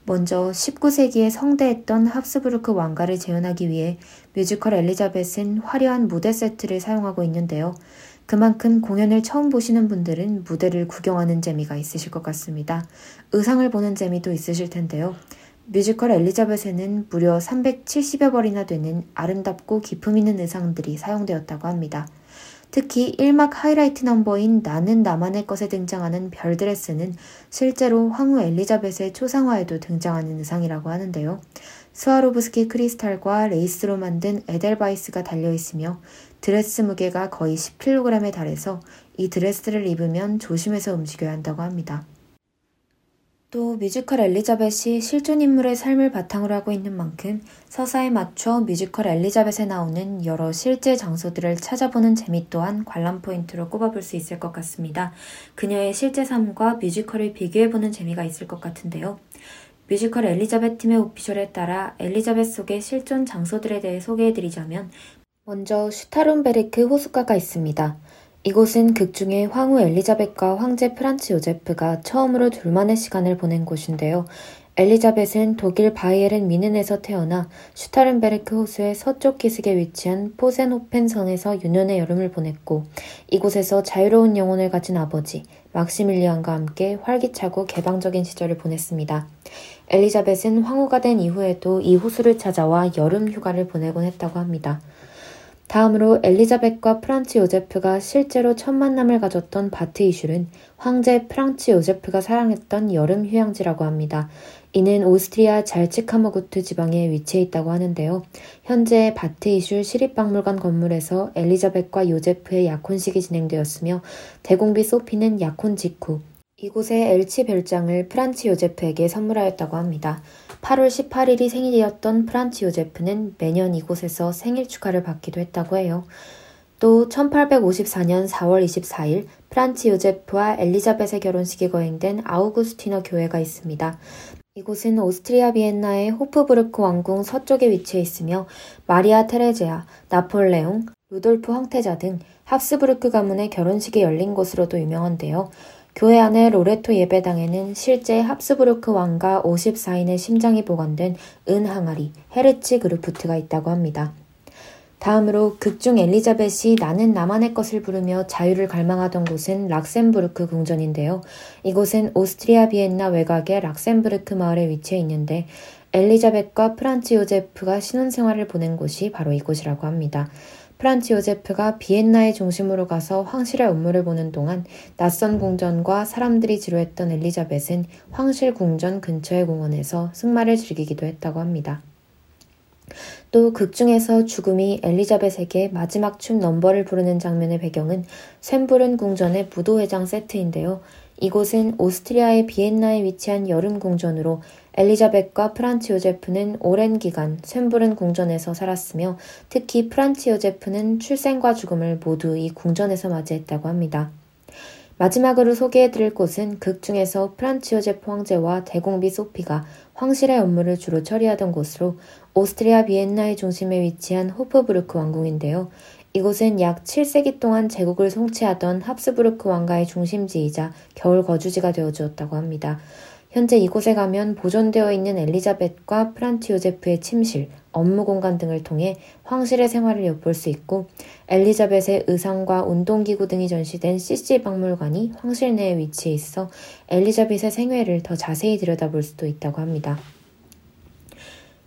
먼저 19세기에 성대했던 합스부르크 왕가를 재현하기 위해 뮤지컬 엘리자벳은 화려한 무대 세트를 사용하고 있는데요. 그만큼 공연을 처음 보시는 분들은 무대를 구경하는 재미가 있으실 것 같습니다. 의상을 보는 재미도 있으실 텐데요. 뮤지컬 엘리자벳에는 무려 370여 벌이나 되는 아름답고 기품 있는 의상들이 사용되었다고 합니다. 특히 1막 하이라이트 넘버인 나는 나만의 것에 등장하는 별 드레스는 실제로 황후 엘리자벳의 초상화에도 등장하는 의상이라고 하는데요. 스와로브스키 크리스탈과 레이스로 만든 에델바이스가 달려 있으며 드레스 무게가 거의 10kg에 달해서 이 드레스를 입으면 조심해서 움직여야 한다고 합니다. 또 뮤지컬 엘리자벳이 실존 인물의 삶을 바탕으로 하고 있는 만큼 서사에 맞춰 뮤지컬 엘리자벳에 나오는 여러 실제 장소들을 찾아보는 재미 또한 관람 포인트로 꼽아볼 수 있을 것 같습니다. 그녀의 실제 삶과 뮤지컬을 비교해보는 재미가 있을 것 같은데요. 뮤지컬 엘리자벳 팀의 official에 따라 엘리자벳 속의 실존 장소들에 대해 소개해드리자면 먼저 슈타른베르크 호숫가가 있습니다. 이곳은 극중에 황후 엘리자벳과 황제 프란츠 요제프가 처음으로 둘만의 시간을 보낸 곳인데요. 엘리자벳은 독일 바이에른 뮌헨에서 태어나 슈타른베르크 호수의 서쪽 기슭에 위치한 포센호펜 성에서 유년의 여름을 보냈고 이곳에서 자유로운 영혼을 가진 아버지 막시밀리안과 함께 활기차고 개방적인 시절을 보냈습니다. 엘리자벳은 황후가 된 이후에도 이 호수를 찾아와 여름 휴가를 보내곤 했다고 합니다. 다음으로 엘리자벳과 프란츠 요제프가 실제로 첫 만남을 가졌던 바트 이슐은 황제 프란츠 요제프가 사랑했던 여름 휴양지라고 합니다. 이는 오스트리아 잘츠카머구트 지방에 위치해 있다고 하는데요. 현재 바트 이슐 시립박물관 건물에서 엘리자벳과 요제프의 약혼식이 진행되었으며 대공비 소피는 약혼 직후 이곳의 엘츠 별장을 프란츠 요제프에게 선물하였다고 합니다. 8월 18일이 생일이었던 프란츠 요제프는 매년 이곳에서 생일 축하를 받기도 했다고 해요. 또 1854년 4월 24일 프란츠 요제프와 엘리자벳의 결혼식이 거행된 아우구스티너 교회가 있습니다. 이곳은 오스트리아 비엔나의 호프부르크 왕궁 서쪽에 위치해 있으며 마리아 테레지아, 나폴레옹, 루돌프 황태자 등 합스부르크 가문의 결혼식이 열린 곳으로도 유명한데요. 교회 안의 로레토 예배당에는 실제 합스부르크 왕가 54인의 심장이 보관된 은 항아리 헤르츠 그루프트가 있다고 합니다. 다음으로 극중 엘리자벳이 나는 나만의 것을 부르며 자유를 갈망하던 곳은 락센부르크 궁전인데요. 이곳은 오스트리아 비엔나 외곽의 락센부르크 마을에 위치해 있는데 엘리자벳과 프란츠 요제프가 신혼생활을 보낸 곳이 바로 이곳이라고 합니다. 프란츠 요제프가 비엔나의 중심으로 가서 황실의 업무를 보는 동안 낯선 궁전과 사람들이 지루했던 엘리자벳은 황실 궁전 근처의 공원에서 승마를 즐기기도 했다고 합니다. 또 극중에서 죽음이 엘리자벳에게 마지막 춤 넘버를 부르는 장면의 배경은 쇤브룬 궁전의 무도회장 세트인데요. 이곳은 오스트리아의 비엔나에 위치한 여름 궁전으로 엘리자벳과 프란츠 요제프는 오랜 기간 쇤브룬 궁전에서 살았으며 특히 프란츠 요제프는 출생과 죽음을 모두 이 궁전에서 맞이했다고 합니다. 마지막으로 소개해드릴 곳은 극 중에서 프란츠 요제프 황제와 대공비 소피가 황실의 업무를 주로 처리하던 곳으로 오스트리아 비엔나의 중심에 위치한 호프부르크 왕궁인데요. 이곳은 약 7세기 동안 제국을 송치하던 합스부르크 왕가의 중심지이자 겨울 거주지가 되어 주었다고 합니다. 현재 이곳에 가면 보존되어 있는 엘리자벳과 프란츠 요제프의 침실, 업무 공간 등을 통해 황실의 생활을 엿볼 수 있고 엘리자벳의 의상과 운동기구 등이 전시된 CC 박물관이 황실 내에 위치해 있어 엘리자벳의 생애를 더 자세히 들여다볼 수도 있다고 합니다.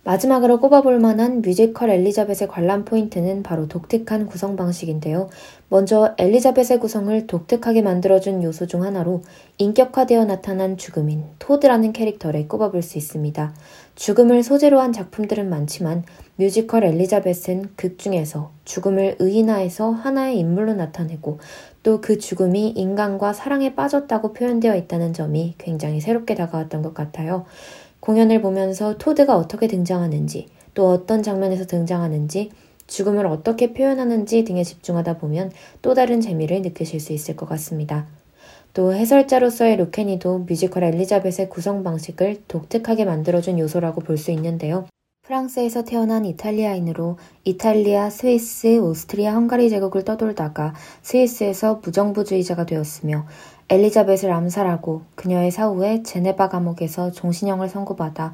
마지막으로 꼽아볼 만한 뮤지컬 엘리자벳의 관람 포인트는 바로 독특한 구성 방식인데요. 먼저 엘리자벳의 구성을 독특하게 만들어준 요소 중 하나로 인격화되어 나타난 죽음인 토드라는 캐릭터를 꼽아볼 수 있습니다. 죽음을 소재로 한 작품들은 많지만 뮤지컬 엘리자벳은 극 중에서 죽음을 의인화해서 하나의 인물로 나타내고 또 그 죽음이 인간과 사랑에 빠졌다고 표현되어 있다는 점이 굉장히 새롭게 다가왔던 것 같아요. 공연을 보면서 토드가 어떻게 등장하는지, 또 어떤 장면에서 등장하는지, 죽음을 어떻게 표현하는지 등에 집중하다 보면 또 다른 재미를 느끼실 수 있을 것 같습니다. 또 해설자로서의 루케니도 뮤지컬 엘리자벳의 구성 방식을 독특하게 만들어준 요소라고 볼 수 있는데요. 프랑스에서 태어난 이탈리아인으로 이탈리아, 스위스, 오스트리아, 헝가리 제국을 떠돌다가 스위스에서 무정부주의자가 되었으며 엘리자벳을 암살하고 그녀의 사후에 제네바 감옥에서 종신형을 선고받아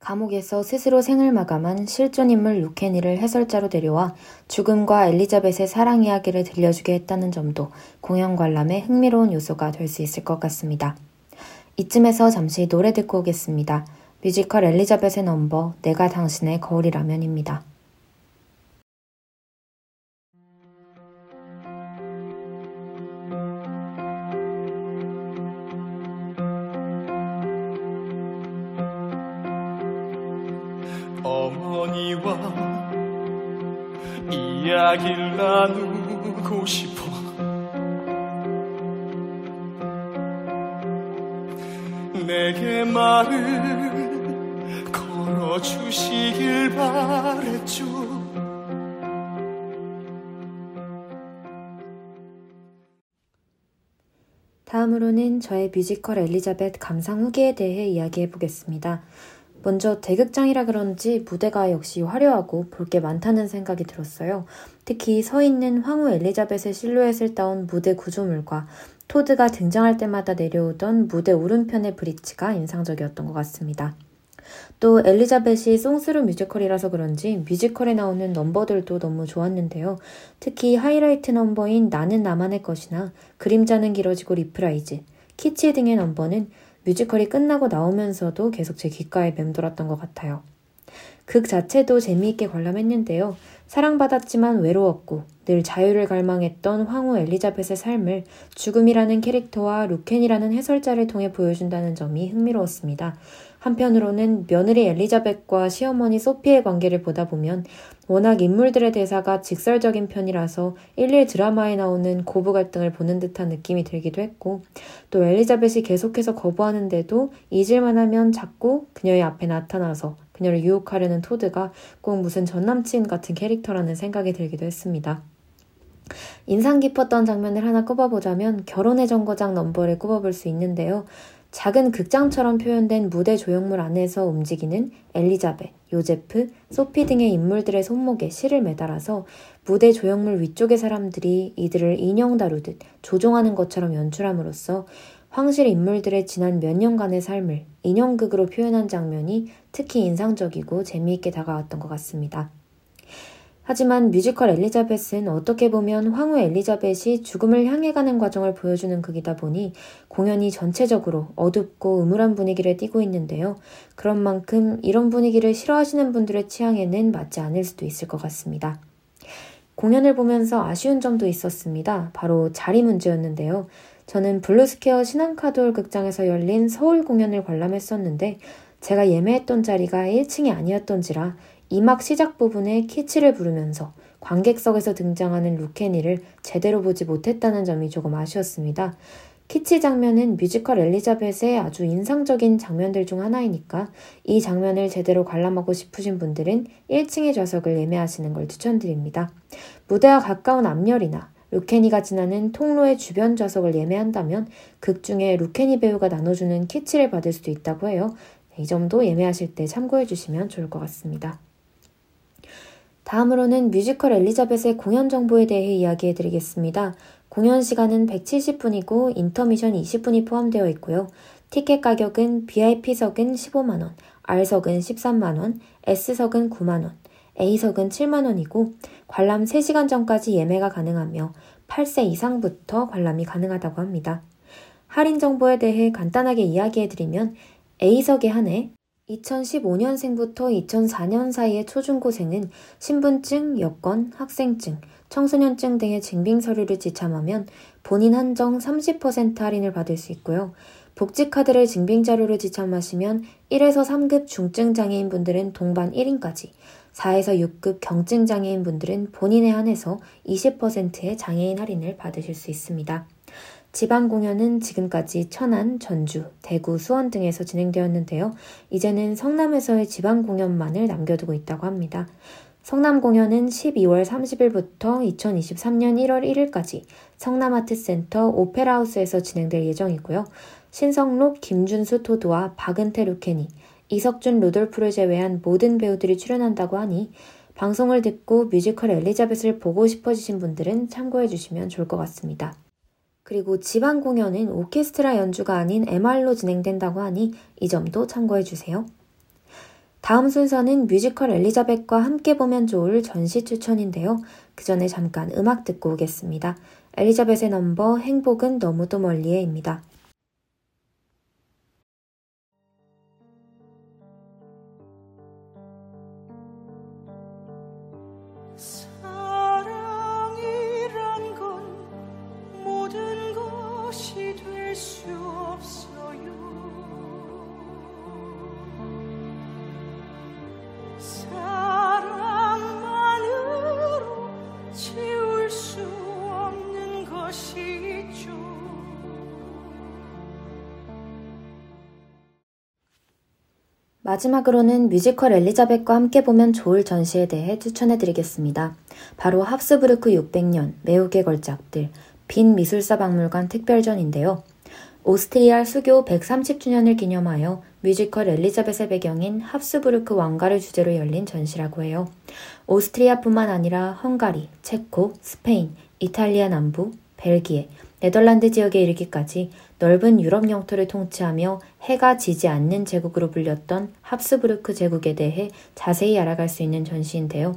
감옥에서 스스로 생을 마감한 실존 인물 루케니를 해설자로 데려와 죽음과 엘리자벳의 사랑 이야기를 들려주게 했다는 점도 공연 관람의 흥미로운 요소가 될 수 있을 것 같습니다. 이쯤에서 잠시 노래 듣고 오겠습니다. 뮤지컬 엘리자벳의 넘버 내가 당신의 거울이라면입니다. 다음으로는 저의 뮤지컬 엘리자벳 감상 후기에 대해 이야기해 보겠습니다. 먼저 대극장이라 그런지 무대가 역시 화려하고 볼 게 많다는 생각이 들었어요. 특히 서 있는 황후 엘리자벳의 실루엣을 따온 무대 구조물과 토드가 등장할 때마다 내려오던 무대 오른편의 브릿지가 인상적이었던 것 같습니다. 또 엘리자벳이 song-through 뮤지컬이라서 그런지 뮤지컬에 나오는 넘버들도 너무 좋았는데요. 특히 하이라이트 넘버인 나는 나만의 것이나 그림자는 길어지고 reprise, 키치 등의 넘버는 뮤지컬이 끝나고 나오면서도 계속 제 귓가에 맴돌았던 것 같아요. 극 자체도 재미있게 관람했는데요. 사랑받았지만 외로웠고 늘 자유를 갈망했던 황후 엘리자벳의 삶을 죽음이라는 캐릭터와 루케니라는 해설자를 통해 보여준다는 점이 흥미로웠습니다. 한편으로는 며느리 엘리자벳과 시어머니 소피의 관계를 보다 보면 워낙 인물들의 대사가 직설적인 편이라서 일일 드라마에 나오는 고부 갈등을 보는 듯한 느낌이 들기도 했고 또 엘리자벳이 계속해서 거부하는데도 잊을만 하면 자꾸 그녀의 앞에 나타나서 그녀를 유혹하려는 토드가 꼭 무슨 전남친 같은 캐릭터라는 생각이 들기도 했습니다. 인상 깊었던 장면을 하나 꼽아보자면 결혼의 정거장 넘버를 꼽아볼 수 있는데요. 작은 극장처럼 표현된 무대 조형물 안에서 움직이는 엘리자벳, 요제프, 소피 등의 인물들의 손목에 실을 매달아서 무대 조형물 위쪽의 사람들이 이들을 인형 다루듯 조종하는 것처럼 연출함으로써 황실 인물들의 지난 몇 년간의 삶을 인형극으로 표현한 장면이 특히 인상적이고 재미있게 다가왔던 것 같습니다. 하지만 뮤지컬 엘리자벳은 어떻게 보면 황후 엘리자벳이 죽음을 향해 가는 과정을 보여주는 극이다 보니 공연이 전체적으로 어둡고 음울한 분위기를 띠고 있는데요. 그런 만큼 이런 분위기를 싫어하시는 분들의 취향에는 맞지 않을 수도 있을 것 같습니다. 공연을 보면서 아쉬운 점도 있었습니다. 바로 자리 문제였는데요. 저는 블루스퀘어 신한카드홀 극장에서 열린 서울 공연을 관람했었는데 제가 예매했던 자리가 1층이 아니었던지라 이막 시작 부분에 키치를 부르면서 관객석에서 등장하는 루케니를 제대로 보지 못했다는 점이 조금 아쉬웠습니다. 키치 장면은 뮤지컬 엘리자벳의 아주 인상적인 장면들 중 하나이니까 이 장면을 제대로 관람하고 싶으신 분들은 1층의 좌석을 예매하시는 걸 추천드립니다. 무대와 가까운 앞열이나 루케니가 지나는 통로의 주변 좌석을 예매한다면 극 중에 루케니 배우가 나눠주는 키치를 받을 수도 있다고 해요. 이 점도 예매하실 때 참고해 주시면 좋을 것 같습니다. 다음으로는 뮤지컬 엘리자벳의 공연 정보에 대해 이야기해 드리겠습니다. 공연 시간은 170분이고 인터미션 20분이 포함되어 있고요. 티켓 가격은 VIP석은 15만원, R석은 13만원, S석은 9만원, A석은 7만원이고 관람 3시간 전까지 예매가 가능하며 8세 이상부터 관람이 가능하다고 합니다. 할인 정보에 대해 간단하게 이야기해 드리면 A석에 한해 2015년생부터 2004년 사이의 초중고생은 신분증, 여권, 학생증, 청소년증 등의 증빙 서류를 지참하면 본인 한정 30% 할인을 받을 수 있고요. 복지카드를 증빙 자료로 지참하시면 1에서 3급 중증 장애인 분들은 동반 1인까지, 4에서 6급 경증 장애인 분들은 본인에 한해서 20%의 장애인 할인을 받으실 수 있습니다. 지방 공연은 지금까지 천안, 전주, 대구, 수원 등에서 진행되었는데요. 이제는 성남에서의 지방 공연만을 남겨두고 있다고 합니다. 성남 공연은 12월 30일부터 2023년 1월 1일까지 성남아트센터 오페라하우스에서 진행될 예정이고요. 신성록, 김준수 토드와 박은태 루케니, 이석준 루돌프를 제외한 모든 배우들이 출연한다고 하니 방송을 듣고 뮤지컬 엘리자벳을 보고 싶어지신 분들은 참고해 주시면 좋을 것 같습니다. 그리고 지방 공연은 오케스트라 연주가 아닌 MR로 진행된다고 하니 이 점도 참고해 주세요. 다음 순서는 뮤지컬 엘리자벳과 함께 보면 좋을 전시 추천인데요. 그 전에 잠깐 음악 듣고 오겠습니다. 엘리자벳의 넘버 행복은 너무도 멀리에입니다. 마지막으로는 뮤지컬 엘리자벳과 함께 보면 좋을 전시에 대해 추천해드리겠습니다. 바로 합스부르크 600년, 매혹의 걸작들, 빈 미술사 박물관 특별전인데요. 오스트리아 수교 130주년을 기념하여 뮤지컬 엘리자벳의 배경인 합스부르크 왕가를 주제로 열린 전시라고 해요. 오스트리아뿐만 아니라 헝가리, 체코, 스페인, 이탈리아 남부, 벨기에, 네덜란드 지역에 이르기까지 넓은 유럽 영토를 통치하며 해가 지지 않는 제국으로 불렸던 합스부르크 제국에 대해 자세히 알아갈 수 있는 전시인데요.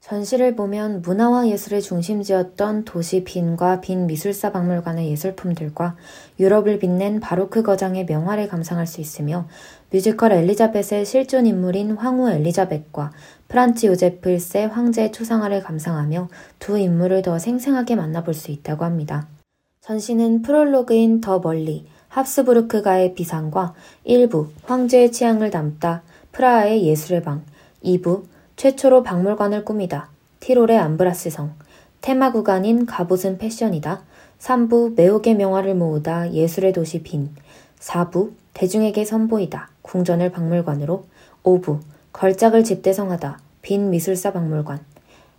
전시를 보면 문화와 예술의 중심지였던 도시 빈과 빈 미술사 박물관의 예술품들과 유럽을 빛낸 바로크 거장의 명화를 감상할 수 있으며 뮤지컬 엘리자벳의 실존 인물인 황후 엘리자벳과 프란츠 요제프 1세 황제의 초상화를 감상하며 두 인물을 더 생생하게 만나볼 수 있다고 합니다. 전시는 프롤로그인 더 멀리, 합스부르크가의 비상과 1부 황제의 취향을 담다 프라하의 예술의 방, 2부 최초로 박물관을 꾸미다 티롤의 암브라스성, 테마 구간인 갑옷은 패션이다 3부 매혹의 명화를 모으다 예술의 도시 빈, 4부 대중에게 선보이다 궁전을 박물관으로 5부 걸작을 집대성하다 빈 미술사 박물관,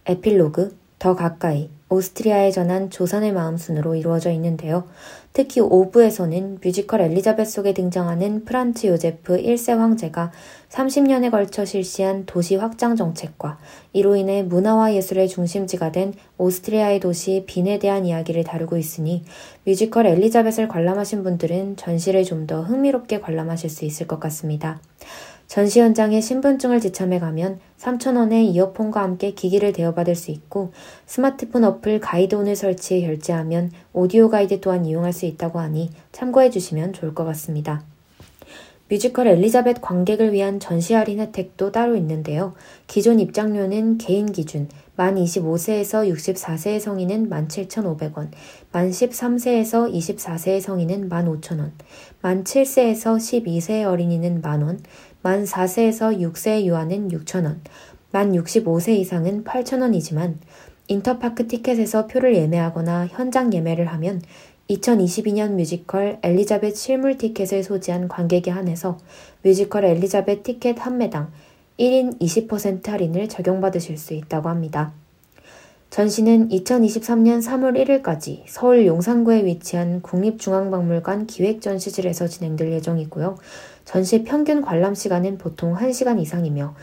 에필로그 더 가까이 오스트리아에 전한 조선의 마음 순으로 이루어져 있는데요. 특히 5부에서는 뮤지컬 엘리자벳 속에 등장하는 프란츠 요제프 1세 황제가 30년에 걸쳐 실시한 도시 확장 정책과 이로 인해 문화와 예술의 중심지가 된 오스트리아의 도시 빈에 대한 이야기를 다루고 있으니 뮤지컬 엘리자벳을 관람하신 분들은 전시를 좀 더 흥미롭게 관람하실 수 있을 것 같습니다. 전시 현장에 신분증을 지참해 가면 3,000원의 이어폰과 함께 기기를 대여받을 수 있고 스마트폰 어플 가이드온을 설치해 결제하면 오디오 가이드 또한 이용할 수 있다고 하니 참고해 주시면 좋을 것 같습니다. 뮤지컬 엘리자벳 관객을 위한 전시 할인 혜택도 따로 있는데요. 기존 입장료는 개인 기준 만 25세에서 64세의 성인은 17,500원, 만 13세에서 24세의 성인은 15,000원, 만 7세에서 12세의 어린이는 만원, 만 4세에서 6세의 유아는 6천원, 만 65세 이상은 8천원이지만 인터파크 티켓에서 표를 예매하거나 현장 예매를 하면 2022년 뮤지컬 엘리자벳 실물 티켓을 소지한 관객에 한해서 뮤지컬 엘리자벳 티켓 한 매당 1인 20% 할인을 적용받으실 수 있다고 합니다. 전시는 2023년 3월 1일까지 서울 용산구에 위치한 국립중앙박물관 기획전시실에서 진행될 예정이고요. 전시 평균 관람 시간은 보통 1시간 이상이며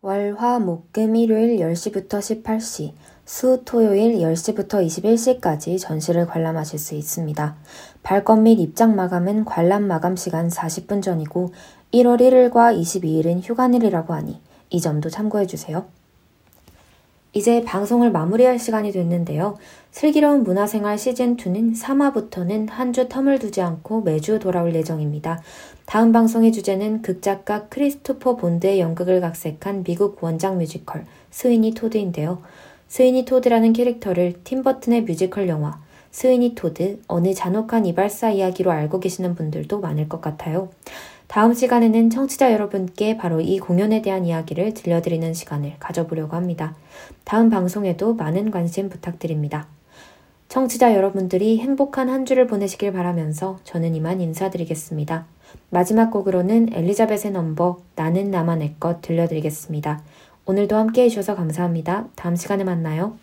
월, 화, 목, 금, 일요일 10시부터 18시, 수, 토요일 10시부터 21시까지 전시를 관람하실 수 있습니다. 발권 및 입장 마감은 관람 마감 시간 40분 전이고 1월 1일과 22일은 휴관일이라고 하니 이 점도 참고해 주세요. 이제 방송을 마무리할 시간이 됐는데요. 슬기로운 문화생활 시즌2는 3화부터는 한 주 텀을 두지 않고 매주 돌아올 예정입니다. 다음 방송의 주제는 극작가 크리스토퍼 본드의 연극을 각색한 미국 원작 뮤지컬 스위니 토드인데요. 스위니 토드라는 캐릭터를 팀 버튼의 뮤지컬 영화 스위니 토드 어느 잔혹한 이발사 이야기로 알고 계시는 분들도 많을 것 같아요. 다음 시간에는 청취자 여러분께 바로 이 공연에 대한 이야기를 들려드리는 시간을 가져보려고 합니다. 다음 방송에도 많은 관심 부탁드립니다. 청취자 여러분들이 행복한 한 주를 보내시길 바라면서 저는 이만 인사드리겠습니다. 마지막 곡으로는 엘리자벳의 넘버 나는 나만 의 것 들려드리겠습니다. 오늘도 함께 해주셔서 감사합니다. 다음 시간에 만나요.